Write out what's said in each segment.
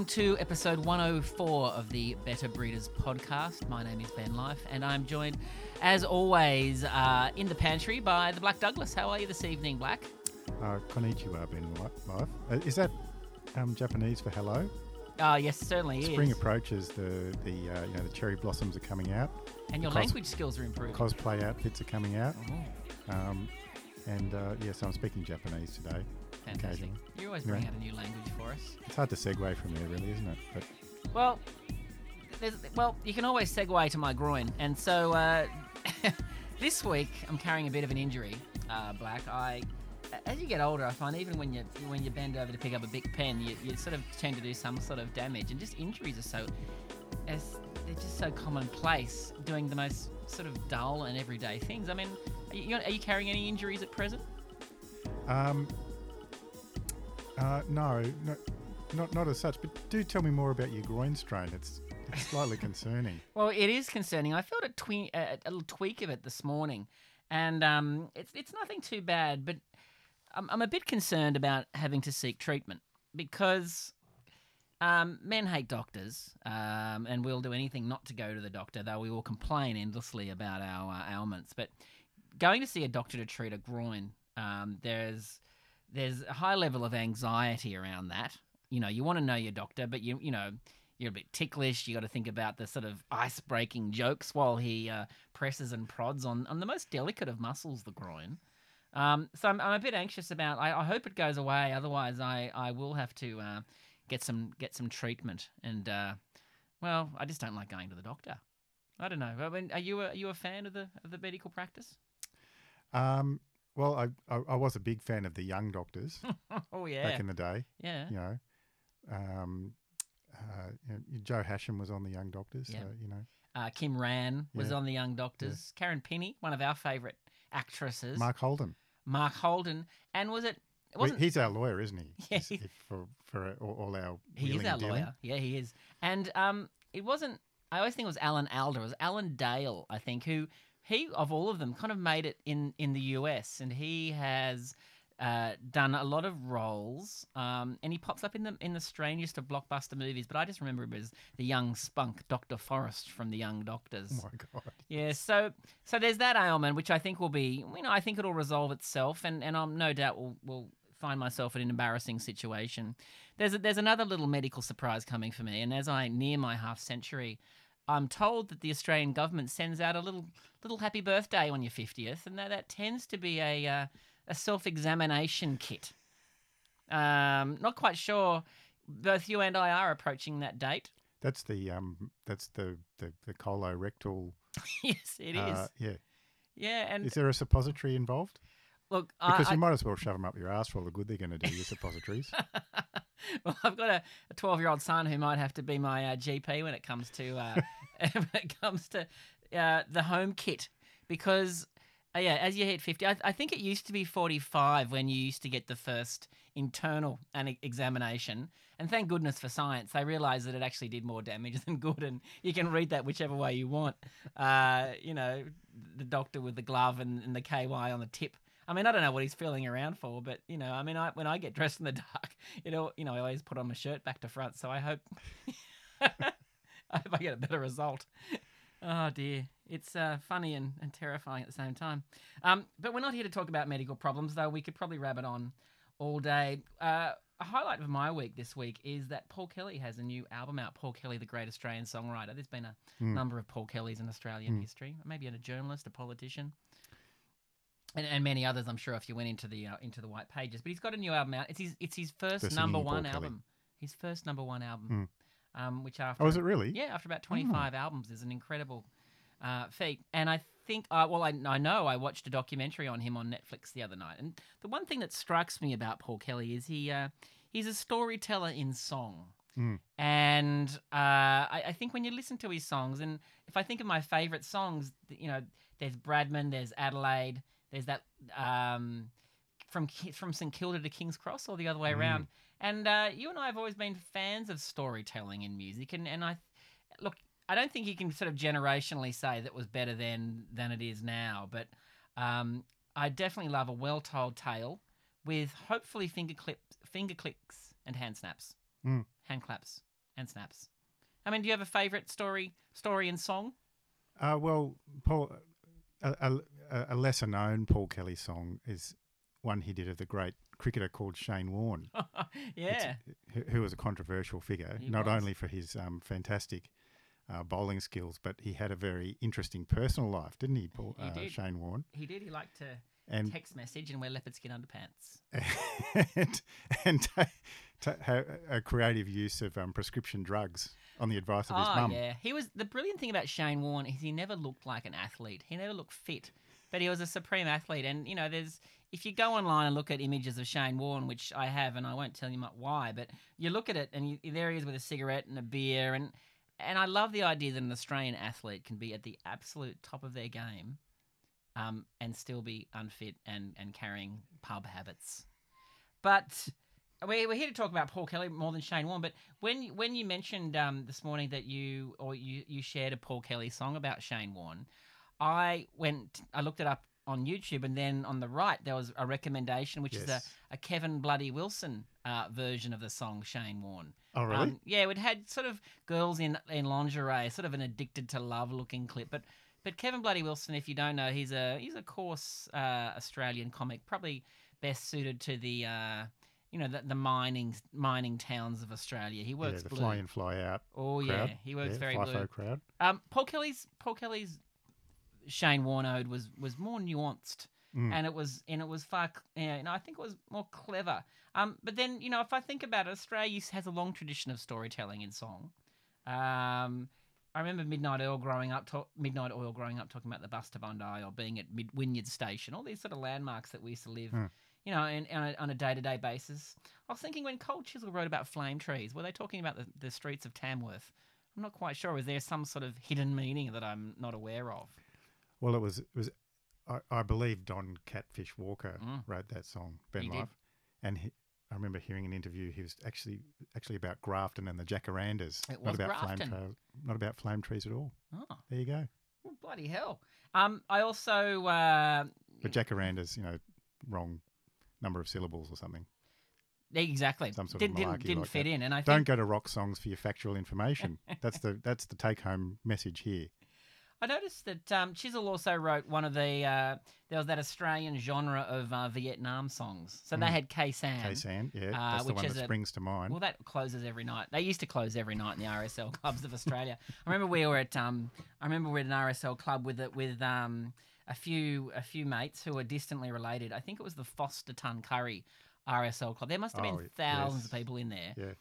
Welcome to episode 104 of the Better Breeders podcast. My name is Ben Life, and I'm joined, as always, uh, in the pantry by the Black Douglas. How are you this evening, Black? Uh, konnichiwa, Ben Life. Uh, is that um, Japanese for hello? Uh, yes, certainly Spring is. approaches. The the uh, you know the cherry blossoms are coming out. And your cos- language skills are improving. Cosplay outfits are coming out. Oh, Um, and uh, yes, I'm speaking Japanese today. Fantastic. occasionally. You always bring out a new language for us. It's hard to segue from there, really, isn't it? But Well, well, you can always segue to my groin, and so uh, this week I'm carrying a bit of an injury, uh, Black. I, as you get older, I find even when you when you bend over to pick up a big pen, you, you sort of tend to do some sort of damage, and just injuries are so, as they're just so commonplace, doing the most sort of dull and everyday things. I mean, are you, are you carrying any injuries at present? um, uh, no, no, not not as such. But do tell me more about your groin strain. It's it's slightly concerning. Well, it is concerning. I felt a, twe- a, a little tweak of it this morning, and um, it's it's nothing too bad, but I'm, I'm a bit concerned about having to seek treatment because um, men hate doctors, um, and we'll do anything not to go to the doctor, though we will complain endlessly about our uh, ailments. But going to see a doctor to treat a groin, um, there's there's a high level of anxiety around that. You know, you want to know your doctor, but you you know you're a bit ticklish. You got to think about the sort of ice breaking jokes while he uh, presses and prods on on the most delicate of muscles, the groin. Um, so I'm, I'm a bit anxious about. I, I hope it goes away. Otherwise, I, I will have to uh, get some get some treatment. And uh, well, I just don't like going to the doctor. I don't know. I mean, are you a, are you a fan of the of the medical practice? Um, well, I, I I was a big fan of the young doctors oh yeah, back in the day. yeah. you know, um, uh, you know, Joe Hasham was on the Young Doctors. Yeah. So, you know, Uh, Kim Ran was Yeah. on the Young Doctors. Karen Pinney, one of our favourite actresses. Mark Holden. Mark Holden, and was it? It Well, wasn't. he's our lawyer, isn't he? Yeah, He's- for for all, all our He is our dealing. lawyer. Yeah, he is. And um, it wasn't. I always think it was Alan Alda. It was Alan Dale, I think, who he of all of them kind of made it in in the US, and he has. Uh, done a lot of roles, um, and he pops up in the in the strangest of blockbuster movies. But I just remember him as the young spunk Doctor Forrest from the Young Doctors. Oh my god. Yeah, so so there's that ailment, which I think will be, you know, I think it'll resolve itself, and and I'm no doubt will will find myself in an embarrassing situation. There's a, there's another little medical surprise coming for me, and as I near my half century, I'm told that the Australian government sends out a little little happy birthday on your 50th, and that that tends to be a uh, a self examination kit. Um, not quite sure. Both you and I are approaching that date. That's the um. That's the the, the colorectal. yes, it is. uh, Yeah. Yeah, and Is there a suppository involved? look, Because I, you might as well shove them up your ass for all the good they're going to do. Your suppositories. well, I've got a 12 year old son who might have to be my uh, GP when it comes to uh, when it comes to uh, the home kit because. Uh, yeah, as you hit 50, I, I think it used to be 45 when you used to get the first internal an examination. And thank goodness for science, they realised that it actually did more damage than good. And you can read that whichever way you want. Uh, you know, the doctor with the glove and, and the KY on the tip. I mean, I don't know what he's feeling around for, but you know, I mean, I, when I get dressed in the dark, you know, you know, I always put on my shirt back to front. So I hope, I hope I get a better result. Oh dear, it's uh, funny and, and terrifying at the same time. Um, but we're not here to talk about medical problems, though. We could probably rabbit on all day. Uh, a highlight of my week this week is that Paul Kelly has a new album out. Paul Kelly, the great Australian songwriter. There's been a Mm. number of Paul Kellys in Australian Mm. history. Maybe a journalist, a politician and, and many others. I'm sure if you went into the uh, into the white pages. But he's got a new album out. It's his it's his first The number Paul one Kelly. album. His first number one album. Um, which after oh, is it really? yeah after about 25 albums is an incredible uh, feat. And I think uh, well I, I know I watched a documentary on him on Netflix the other night. And the one thing that strikes me about Paul Kelly is he uh, he's a storyteller in song. Mm. And uh, I, I think when you listen to his songs, and if I think of my favourite songs, you know, there's Bradman, there's Adelaide, there's that um, from from St Kilda to King's Cross, or the other way Mm. around. And uh, you and I have always been fans of storytelling in music, and and I look, I don't think you can sort of generationally say that was better then than it is now, but um, I definitely love a well-told tale with hopefully finger clips, finger clicks, and hand snaps, Mm. hand claps. and snaps. I mean, do you have a favourite story, story and song? Uh, well, Paul, a, a, a lesser known Paul Kelly song is one he did of the great cricketer called Shane Warne, yeah, who, who was a controversial figure, He not was. only for his um, fantastic uh, bowling skills, but he had a very interesting personal life, didn't he, Paul? He uh, did. Shane Warne. he did. He liked to And text message and wear leopard skin underpants. and, and ta- ta- ha- a creative use of um, prescription drugs on the advice of his oh mum. yeah, he was the brilliant thing about Shane Warne is he never looked like an athlete. He never looked fit, but he was a supreme athlete. And you know, there's if you go online and look at images of Shane Warne, which I have, and I won't tell you why, but you look at it and you, there he is with a cigarette and a beer, and and I love the idea that an Australian athlete can be at the absolute top of their game, um, and still be unfit and and carrying pub habits. But we- we're here to talk about Paul Kelly more than Shane Warne. But when when you mentioned um, this morning that you or you you shared a Paul Kelly song about Shane Warne, I went I looked it up on YouTube, and then on the right there was a recommendation, which is a, a Kevin Bloody Wilson uh, version of the song Shane Warne. Oh, really? Um, yeah, it had sort of girls in in lingerie, sort of an addicted to love looking clip. But but Kevin Bloody Wilson, if you don't know, he's a he's a coarse uh, Australian comic, probably best suited to the uh, you know the, the mining mining towns of Australia. He yeah, works the blue. fly in, fly out oh crowd. yeah, he works yeah, very FIFO blue. crowd. Um, Paul Kelly's Paul Kelly's Shane Warne ode was was more nuanced, Mm. and it was and it was far. you know, I think it was more clever. Um, but then you know, if I think about it, Australia has a long tradition of storytelling in song. Um, I remember Midnight Oil growing up, talk, Midnight Oil growing up, talking about the bus to Bondi or being at Mid Wynyard Station, all these sort of landmarks that we used to live, Hmm. you know, in, on a, on a day-to-day basis. I was thinking when Cold Chisel wrote about flame trees, were they talking about the, the streets of Tamworth? I'm not quite sure. Is there some sort of hidden meaning that I'm not aware of? Well, it was it was. I, I believe Don Catfish Walker Mm. wrote that song, Ben He did. Life, and he, I remember hearing an interview. He was actually actually about Grafton and the jacarandas, It not about flame Grafton. trails, not about flame trees at all. Oh, There you go. well, bloody hell! Um, I also uh, But jacarandas, you know, wrong number of syllables or something. exactly Some sort of did, didn't didn't like fit that. in, and I Don't think go to rock songs for your factual information. that's the that's the take home message here. I noticed that um, Chisel also wrote one of the uh, there was that Australian genre of uh, Vietnam songs. So they Mm. had K San. K San, yeah, uh, that's the one that a- springs to mind. Well, that closes every night. They used to close every night in the RSL clubs of Australia. I remember we were at um, I remember we were at an RSL club with it with um, a few a few mates who were distantly related. I think it was the Foster Ton Curry RSL club. There must have Oh, been thousands of people in there. yeah,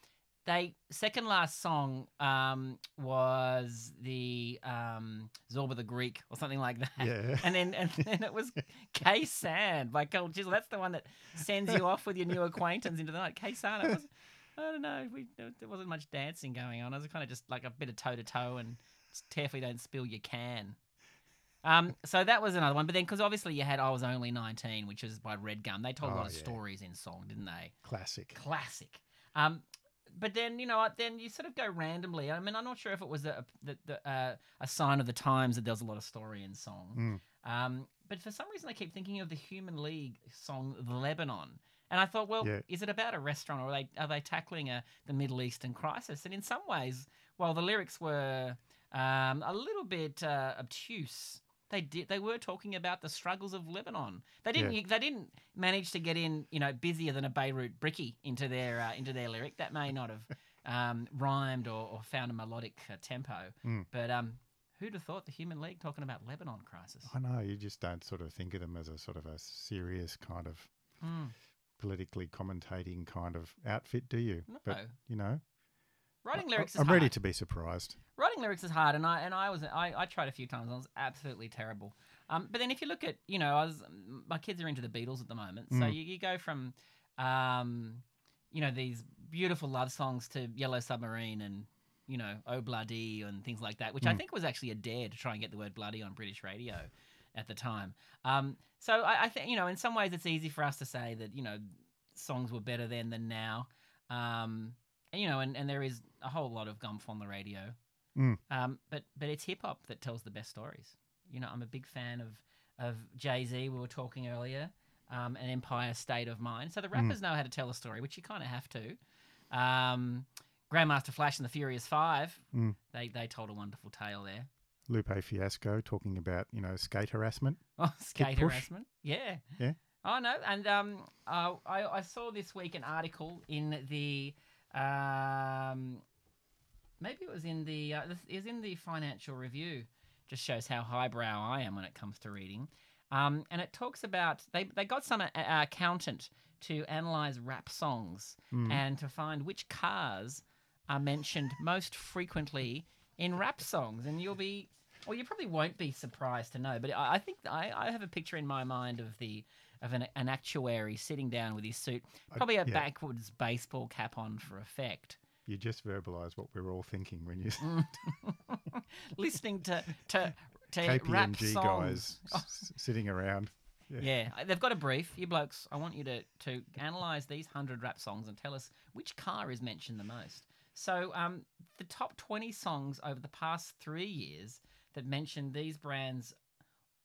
They second last song um, was the um, Zorba the Greek or something like that. yeah. And then and then it was K Sand by Cold Chisel. That's the one that sends you off with your new acquaintance into the night. K Sand. Was I don't know. We there wasn't much dancing going on. It was kind of just like a bit of toe to toe and carefully don't spill your can. Um, so that was another one. But then, because obviously you had I was only nineteen, which was by Red Gum. They told a Oh, lot of yeah. stories in song, didn't they? Classic. classic. Um, but then you know, what, then you sort of go randomly. I mean, I'm not sure if it was a the, the, uh, a sign of the times that there was a lot of story in song. Mm. Um, but for some reason, I keep thinking of the Human League song "The Lebanon," and I thought, well, Yeah. is it about a restaurant, or are they are they tackling a the Middle Eastern crisis? And in some ways, while the lyrics were um, a little bit uh, obtuse. They did. They were talking about the struggles of Lebanon. They didn't. They didn't manage to get in, you know, busier than a Beirut bricky into their uh, into their lyric. That may not have um, rhymed or, or found a melodic uh, tempo. Mm. But um, who'd have thought the Human League talking about Lebanon crisis? I know you just don't sort of think of them as a sort of a serious kind of Hmm. politically commentating kind of outfit, do you? No. But you know, Writing I- lyrics is hard. I'm hard. ready to be surprised. writing lyrics is hard, and I and I was I, I tried a few times. and I was absolutely terrible. Um, but then if you look at you know, I was my kids are into the Beatles at the moment, so Mm. you, you go from um, you know these beautiful love songs to Yellow Submarine and you know Oh Bloody and things like that, which I Mm. think was actually a dare to try and get the word bloody on British radio at the time. Um, so I, I think you know in some ways it's easy for us to say that you know songs were better then than now. Um, and, you know, and, and there is a whole lot of gumph on the radio. Mm. Um, but but it's hip hop that tells the best stories. You know, I'm a big fan of of Jay Z. We were talking earlier, um, an Empire State of Mind. So the Mm. rappers know how to tell a story, which you kind of have to. Um, Grandmaster Flash and the Furious Five. Mm. They they told a wonderful tale there. Lupe Fiasco talking about you know skate harassment. Oh, skate harassment. Yeah. Yeah. Oh no, and um, uh, I I saw this week an article in the um, maybe it was in the uh, was in the Financial Review. Just shows how highbrow I am when it comes to reading. Um, and it talks about they they got some uh, accountant to analyze rap songs Mm. and to find which cars are mentioned most frequently in rap songs. And you'll be, well, you probably won't be surprised to know, but I, I think I, I have a picture in my mind of the of an, an actuary sitting down with his suit, probably a yeah. backwards baseball cap on for effect, You just verbalize what we're all thinking when you Mm. listening to to to rap KPMG songs. guys Oh. s- sitting around. Yeah. Yeah, they've got a brief. You blokes, I want you to to analyze these hundred rap songs and tell us which car is mentioned the most. So, um, the top twenty songs over the past three years that mentioned these brands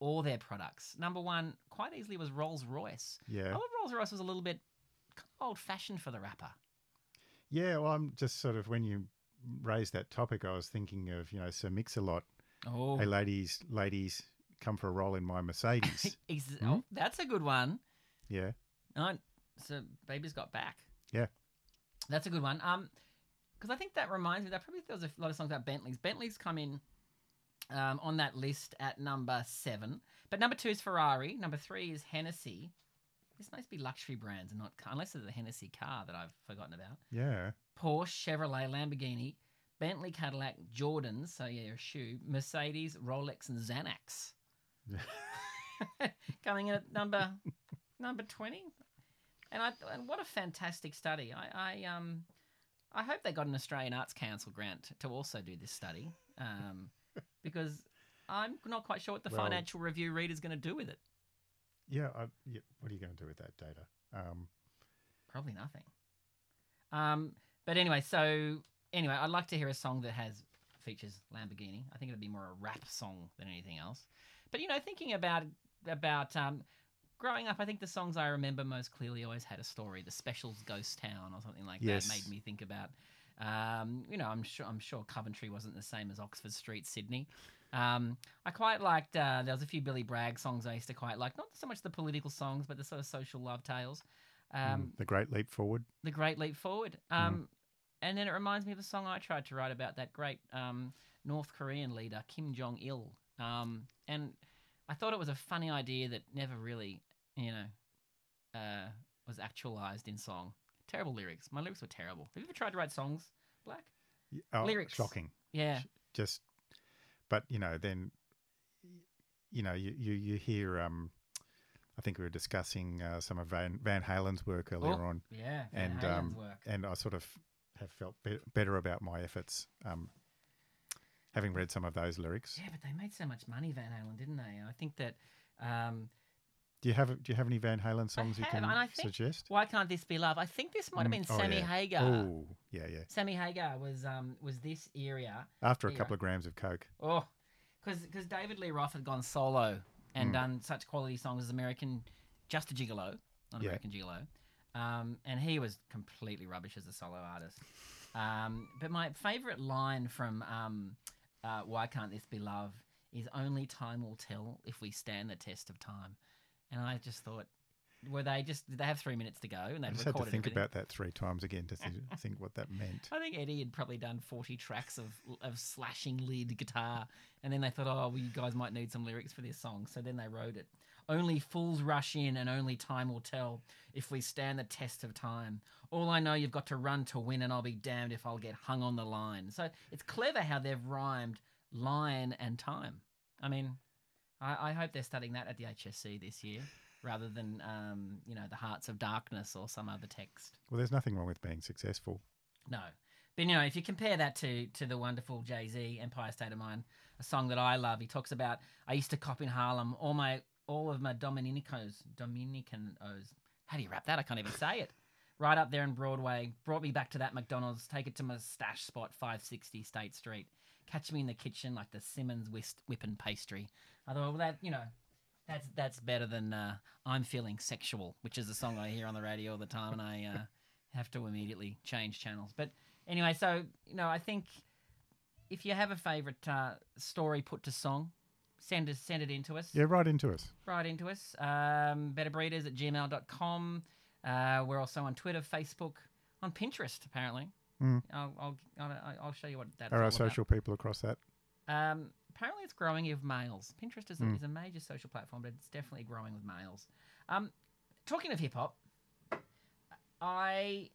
or their products. Number one, quite easily, was Rolls Royce. Yeah, I thought Rolls Royce was a little bit old fashioned for the rapper. Yeah, well, I'm just sort of when you raised that topic, I was thinking of you know Sir Mix-a-Lot. Oh, Hey, ladies, ladies, come for a roll in my Mercedes. Ex- Hmm? oh, that's a good one. yeah, so baby's got back. Yeah. that's a good one. Um, because I think that reminds me that probably there was a lot of songs about Bentleys. Bentleys come in, um, on that list at number seven. But number two is Ferrari. Number three is Hennessy. This must be luxury brands and not unless it's a Hennessy car that I've forgotten about. yeah. Porsche, Chevrolet, Lamborghini, Bentley, Cadillac, Jordans. So yeah, a shoe. Mercedes, Rolex, and Xanax. Coming in at number number twenty, and I and what a fantastic study. I, I um I hope they got an Australian Arts Council grant to also do this study, um, because I'm not quite sure what the Well- Financial Review reader's going to do with it. Yeah, I, yeah. What are you going to do with that data? Um, Probably nothing. Um, but anyway, so anyway, I'd like to hear a song that has features Lamborghini. I think it'd be more a rap song than anything else. But you know, thinking about about um, growing up, I think the songs I remember most clearly always had a story. The Specials Ghost Town or something like Yes. that made me think about. Um, you know, I'm sure I'm sure Coventry wasn't the same as Oxford Street, Sydney. Um, I quite liked. Uh, there was a few Billy Bragg songs I used to quite like. Not so much the political songs, but the sort of social love tales. Um, mm, the Great Leap Forward. the Great Leap Forward. Um, And then it reminds me of a song I tried to write about that great um, North Korean leader, Kim Jong il. Um, and I thought it was a funny idea that never really, you know, uh, was actualized in song. Terrible lyrics. My lyrics were terrible. Have you ever tried to write songs, Black? Oh, Lyrics. Shocking. Yeah. Just, but you know, then, you know, you you, you hear. Um, I think we were discussing uh, some of Van Van Halen's work earlier Oh, on, Yeah. Van and um, work. and I sort of have felt be- better about my efforts, um, having read some of those lyrics. Yeah, but they made so much money, Van Halen, didn't they? I think that. Um, Do you have Do you have any Van Halen songs you have, can and I think- suggest? Why can't this be love? I think this might have Mm, been oh, Sammy yeah. Hagar. Oh, yeah, yeah. Sammy Hagar was um was this area. After a couple of grams of coke. Oh, because David Lee Roth had gone solo and Mm. done such quality songs as American, Just a Gigolo, not Yeah. American Gigolo, um, and he was completely rubbish as a solo artist. Um, but my favorite line from um, uh, Why Can't This Be Love is only time will tell if we stand the test of time. And I just thought, were they just did they have three minutes to go and they'd just had to think everything? about that three times again to th- think what that meant. I think Eddie had probably done 40 tracks of, of slashing lead guitar. And then they thought, oh, well, you guys might need some lyrics for this song. So then they wrote it. Only fools rush in, and only time will tell if we stand the test of time. All I know, you've got to run to win, and I'll be damned if I'll get hung on the line. So it's clever how they've rhymed line and time. I mean, I, I hope they're studying that at the HSC this year rather than, um, you know, the Hearts of Darkness or some other text. Well, there's nothing wrong with being successful. No. But you know, if you compare that to to the wonderful Jay Z Empire State of Mind, a song that I love, he talks about I used to cop in Harlem all my all of my Dominicos Dominicanos. How do you wrap that? I can't even say it. Right up there in Broadway, brought me back to that McDonald's, take it to my stash spot, 560 State Street. Catch me in the kitchen like the Simmons whist, whip and pastry. I thought, well, that, you know, that's that's better than uh, I'm Feeling Sexual, which is a song I hear on the radio all the time, and I uh, have to immediately change channels. But anyway, so you know, I think if you have a favourite uh, story put to song, send us send it in to us. Yeah, right into us. Right into us. Um, betterbreeders at gmail.com. Uh, we're also on Twitter, Facebook, on Pinterest, apparently. Mm. I'll, I'll, I'll, I'll show you what that's Are our about. social people across that? Um, apparently, it's growing with males. Pinterest is a, Mm. is a major social platform, but it's definitely growing with males. Um, talking of hip hop, I,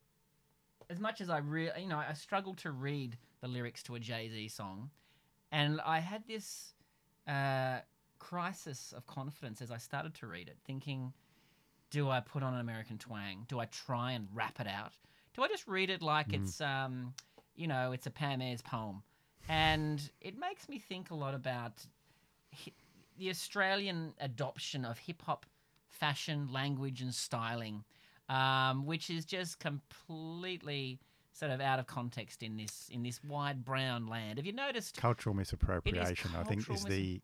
as much as I really, you know, I struggled to read the lyrics to a Jay Z song, and I had this uh, crisis of confidence as I started to read it, thinking, do I put on an American twang? Do I try and rap it out? Do I just read it like Mm. it's, um, you know, it's a Pam Ayres poem? And it makes me think a lot about hi- the Australian adoption of hip hop fashion, language, and styling, um, which is just completely sort of out of context in this in this wide brown land. Have you noticed? Cultural misappropriation, I think, is mis- the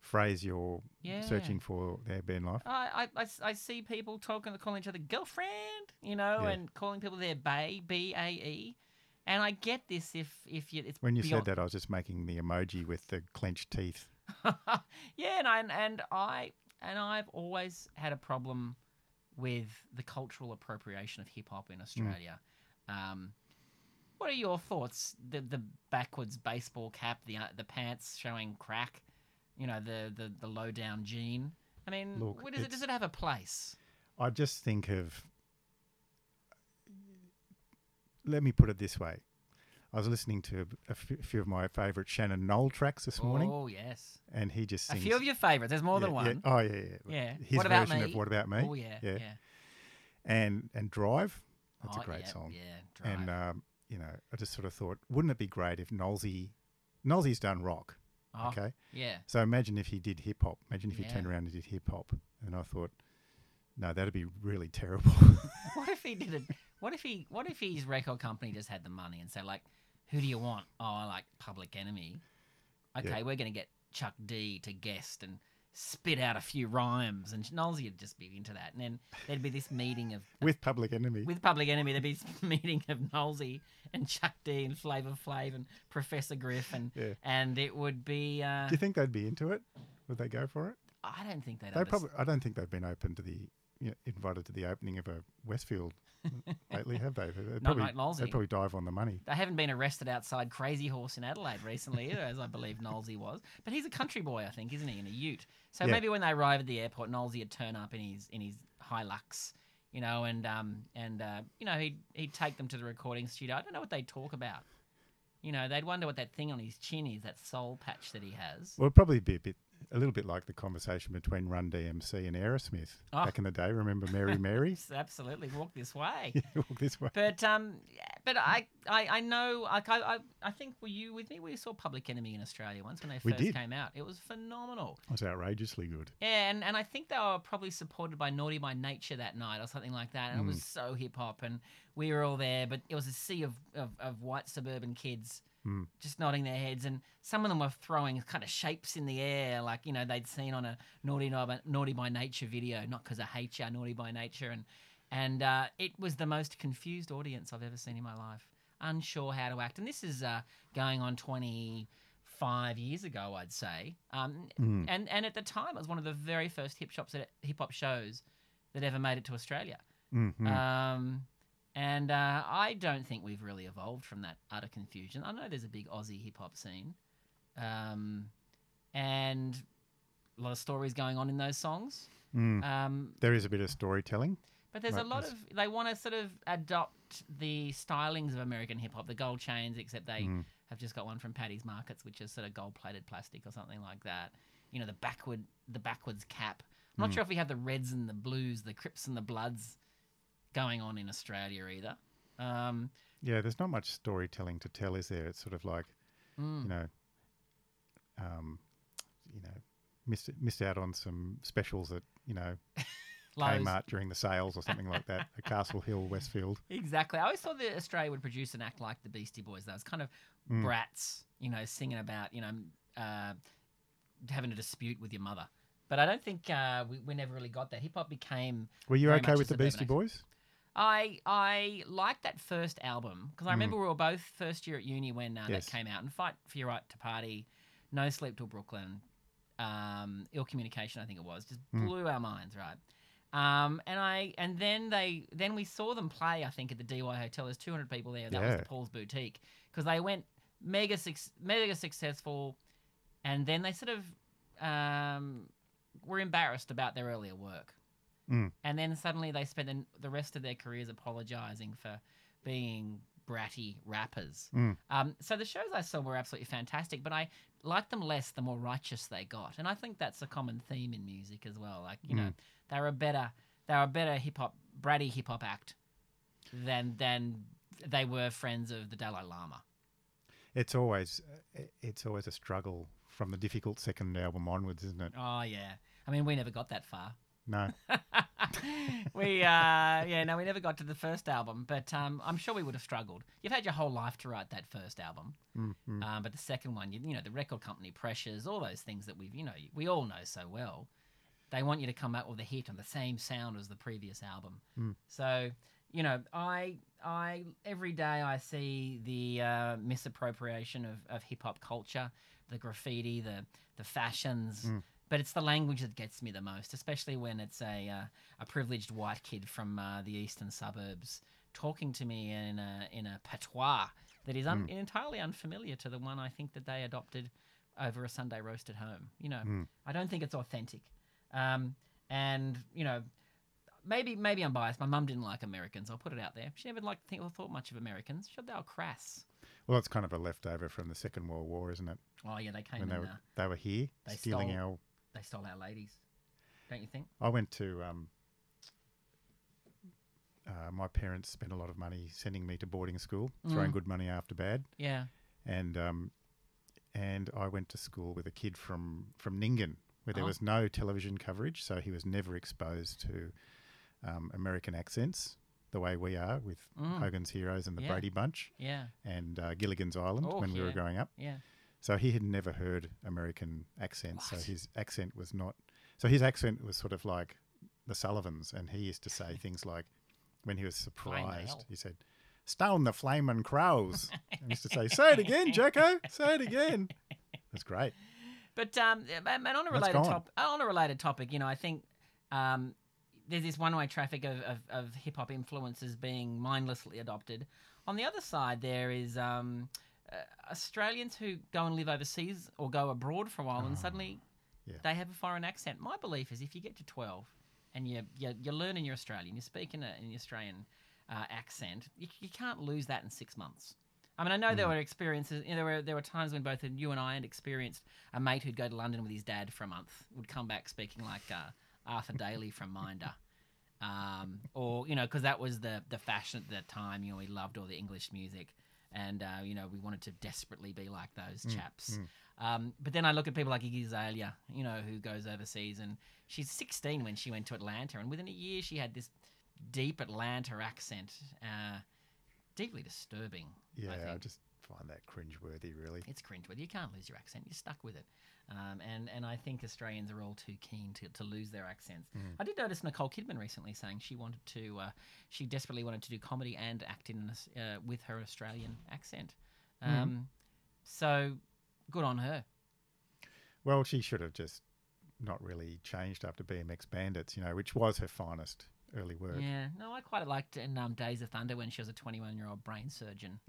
phrase you're Yeah. searching for there, Ben Life. I, I, I, see people talking, calling each other girlfriend, you know, Yeah. and calling people their bae, B A E. And I get this if if you it's When you beyond, said that, I was just making the emoji with the clenched teeth. yeah, and I, and I and I've always had a problem with the cultural appropriation of hip hop in Australia. Um, what are your thoughts? The the backwards baseball cap, the uh, the pants showing crack, you know, the the, the low down gene. I mean, Look, what is it? Does it have a place? I just think of. Let me put it this way. I was listening to a f- few of my favourite Shannon Knoll tracks this morning, Oh yes, and he just a few of your favourites. There's more yeah, than yeah. one. Oh yeah, yeah. Yeah. His What About version Me? of "What About Me." Oh yeah, yeah. yeah. and and Drive. That's Oh, a great yeah, song. Yeah, drive. And um, you know, I just sort of thought, wouldn't it be great if Nolsey, Nolsey's done rock, oh, okay? Yeah. So imagine if he did hip hop. Imagine if he turned around and did hip hop. And I thought, no, that'd be really terrible. What if he did it? What if he? What if his record company just had the money and said like, "Who do you want? Oh, I like Public Enemy. Okay, we're gonna get Chuck D to guest and spit out a few rhymes, and Knowlesy would just be into that. And then there'd be this meeting of With Public Enemy. with Public Enemy. There'd be this meeting of Knowlesy and Chuck D and Flavor Flav and Professor Griff, and Yeah. and it would be. Uh, Do you think they'd be into it? Would they go for it? I don't think they'd. They probably. I don't think they've been open to the, you know, invited to the opening of a Westfield lately, have they? They'd Not probably, like. They'd probably dive on the money. They haven't been arrested outside Crazy Horse in Adelaide recently either, as I believe Knowlesy was. But he's a country boy, I think, isn't he, in a ute? So Yeah. maybe when they arrive at the airport, Knowlesy would turn up in his in his Hilux, you know, and um and uh, you know he'd he'd take them to the recording studio. I don't know what they'd talk about. You know, they'd wonder what that thing on his chin is, that soul patch that he has. Well, it'd probably be a bit, a little bit like the conversation between Run DMC and Aerosmith Oh. back in the day. Remember Mary Mary? Absolutely, walk this way. yeah, Walk this way. But um, but I, I, I know, like I, I, I think were you with me? We saw Public Enemy in Australia once when they We first did. came out. It was phenomenal. It was outrageously good. Yeah, and, and I think they were probably supported by Naughty by Nature that night or something like that. And it Mm. was so hip hop, and we were all there, but it was a sea of, of, of white suburban kids Mm. just nodding their heads, and some of them were throwing kind of shapes in the air, like you know they'd seen on a Naughty by, Naughty by Nature video, not because I hate you, Naughty by Nature, and and uh, it was the most confused audience I've ever seen in my life, unsure how to act. And this is uh, going on twenty five years ago, I'd say. Um, Mm. and and at the time, it was one of the very first hip shops hip hop shows that ever made it to Australia. Mhm. Um, and uh, I don't think we've really evolved from that utter confusion. I know there's a big Aussie hip hop scene, um, and a lot of stories going on in those songs. Mm. Um, There is a bit of storytelling. but there's a lot that's- of they want to sort of adopt the stylings of American hip hop, the gold chains, except they Mm. have just got one from Paddy's Markets, which is sort of gold plated plastic or something like that. You know, the backward the backwards cap. I'm not Mm. sure if we have the reds and the blues, the Crips and the Bloods going on in Australia either. Um, Yeah, there's not much storytelling to tell, is there? It's sort of like mm. you know, um, you know, missed missed out on some specials at you know. Kmart during the sales or something like that at Castle Hill, Westfield. Exactly. I always thought that Australia would produce an act like the Beastie Boys. That was kind of Mm. brats, you know, singing about, you know, uh, having a dispute with your mother. But I don't think uh, we, we never really got that. Hip hop became. Were you okay with the Beastie Boys? I I liked that first album because I remember we were both first year at uni when uh, Yes. that came out, and Fight for Your Right to Party, No Sleep Till Brooklyn, um, Ill Communication, I think it was, just Mm. blew our minds, right? Um, and I and then they then we saw them play. I think at the DY Hotel. There's 200 people there. That was Yeah. the Paul's Boutique because they went mega suc- mega successful, and then they sort of um, were embarrassed about their earlier work. Mm. And then suddenly they spent the, rest of their careers apologizing for being bratty rappers. Mm. Um, so the shows I saw were absolutely fantastic, but I liked them less the more righteous they got. And I think that's a common theme in music as well. Like, you know, Mm. they were a better they were a better hip hop bratty hip hop act than than they were friends of the Dalai Lama. It's always uh, it's always a struggle from the difficult second album onwards, isn't it? Oh yeah. I mean, we never got that far. No. we uh yeah no we never got to the first album but um i'm sure we would have struggled you've had your whole life to write that first album Mm, mm. um but the second one you, you know the record company pressures all those things that we've you know we all know so well they want you to come out with a hit on the same sound as the previous album Mm. so you know i i every day i see the uh, misappropriation of, of hip-hop culture the graffiti the the fashions Mm. But it's the language that gets me the most, especially when it's a uh, a privileged white kid from uh, the eastern suburbs talking to me in a in a patois that is un- entirely unfamiliar to the one I think that they adopted over a Sunday roast at home. You know, Mm. I don't think it's authentic, um, and you know. Maybe, maybe I'm biased. My mum didn't like Americans. I'll put it out there. She never liked think or thought much of Americans. She thought they were crass. Well, it's kind of a leftover from the Second World War, isn't it? Oh yeah, they came When in. they were uh, they were here they stealing stole- our. They stole our ladies. Don't you think? I went to. Um, uh, my parents spent a lot of money sending me to boarding school, throwing Mm. good money after bad, Yeah. and um, and I went to school with a kid from from Ningen, where there Oh. was no television coverage, so he was never exposed to um, American accents the way we are with Mm. Hogan's Heroes and the Yeah. Brady Bunch Yeah. and uh, Gilligan's Island Oh, when we were growing up. Yeah. So he had never heard American accents. What? So his accent was not. So his accent was sort of like the Sullivans, and he used to say things like, when he was surprised, he said, "Stone the flamin' crows." and he used to say, "Say it again, Jacko. Say it again." That's great. But um, and on a related topic, on a related topic, you know, I think um, there's this one-way traffic of, of, of hip hop influences being mindlessly adopted. On the other side, there is um, uh, Australians who go and live overseas or go abroad for a while, and Oh, suddenly yeah. they have a foreign accent. My belief is if you get to 12 and you you, you learn in your Australian, you speak in, a, in Australian uh, accent, you, you can't lose that in six months. I mean, I know there Mm. were experiences. You know, there were there were times when both you and I had experienced a mate who'd go to London with his dad for a month, would come back speaking like uh, Arthur Daly from Minder, um, or you know, because that was the the fashion at the time. You know, we loved all the English music, and uh, you know, we wanted to desperately be like those Mm, chaps. mm. Um, but then I look at people like Iggy Azalea, you know, who goes overseas, and she's 16 when she went to Atlanta, and within a year she had this deep Atlanta accent, uh, deeply disturbing. Yeah, I I, just find that cringeworthy, really. It's cringeworthy. You can't lose your accent. You're stuck with it. Um, and, and I think Australians are all too keen to, to lose their accents. Mm. I did notice Nicole Kidman recently saying she wanted to, uh, she desperately wanted to do comedy and act in uh, with her Australian accent. Mm. Um, So good on her. Well, she should have just not really changed after BMX Bandits, you know, which was her finest early work. Yeah, no, I quite liked in um, Days of Thunder when she was a 21 year old brain surgeon.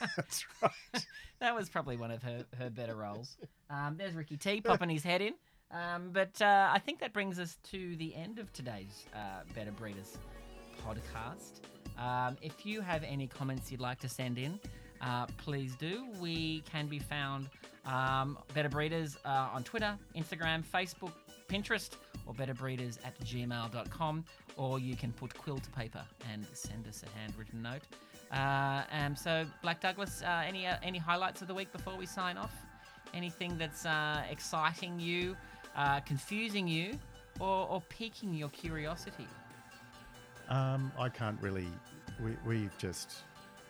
That's right. that was probably one of her, her better roles. Um, there's Ricky T popping his head in. Um, but uh, I think that brings us to the end of today's uh, Better Breeders podcast. Um, if you have any comments you'd like to send in, uh, please do. We can be found um, Better Breeders uh, on Twitter, Instagram, Facebook, Pinterest, or betterbreeders at gmail.com. Or you can put quill to paper and send us a handwritten note. Uh, um, so, Black Douglas, uh, any uh, any highlights of the week before we sign off? Anything that's uh, exciting you, uh, confusing you, or, or piquing your curiosity? Um, I can't really. We, we've just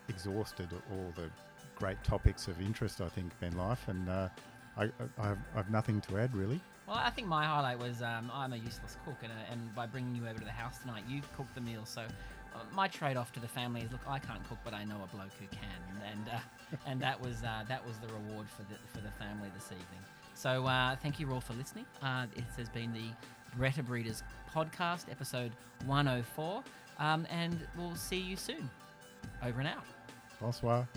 exhausted all the great topics of interest, I think, in life, and uh, I, I, have, I have nothing to add, really. Well, I think my highlight was um, I'm a useless cook, and, uh, and by bringing you over to the house tonight, you cooked the meal. So my trade off to the family is look, I can't cook, but I know a bloke who can, and uh, and that was uh, that was the reward for the for the family this evening. So uh, thank you all for listening. Uh, it has been the Greta Breeders podcast, episode 104, um, and we'll see you soon. Over and out. Bonsoir.